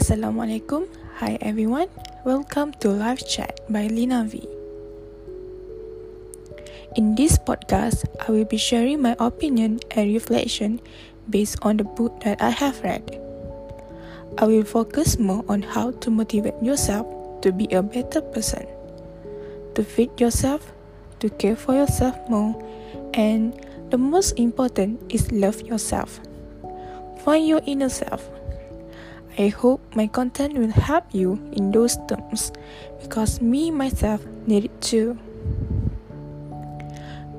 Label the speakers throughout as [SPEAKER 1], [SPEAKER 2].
[SPEAKER 1] Assalamualaikum. Hi everyone. Welcome to LyVeChat by Lyna Vee. In this podcast, I will be sharing my opinion and reflection based on the book that I have read. I will focus more on how to motivate yourself to be a better person, to feed yourself, to care for yourself more, and the most important is love yourself. Find your inner self. I hope my content will help you in those terms because me myself need it too.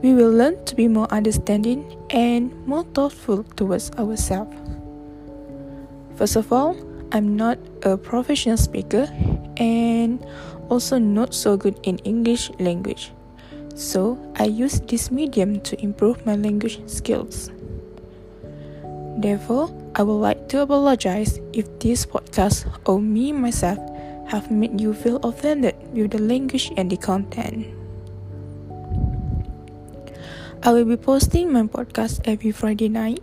[SPEAKER 1] We will learn to be more understanding and more thoughtful towards ourselves. First of all, I'm not a professional speaker and also not so good in English language. So, I use this medium to improve my language skills. Therefore, I would like to apologize if this podcast or me myself have made you feel offended with the language and the content. I will be posting my podcast every Friday night.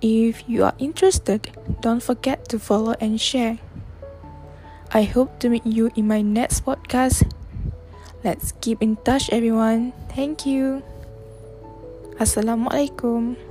[SPEAKER 1] If you are interested, don't forget to follow and share. I hope to meet you in my next podcast. Let's keep in touch, everyone. Thank you. Assalamualaikum.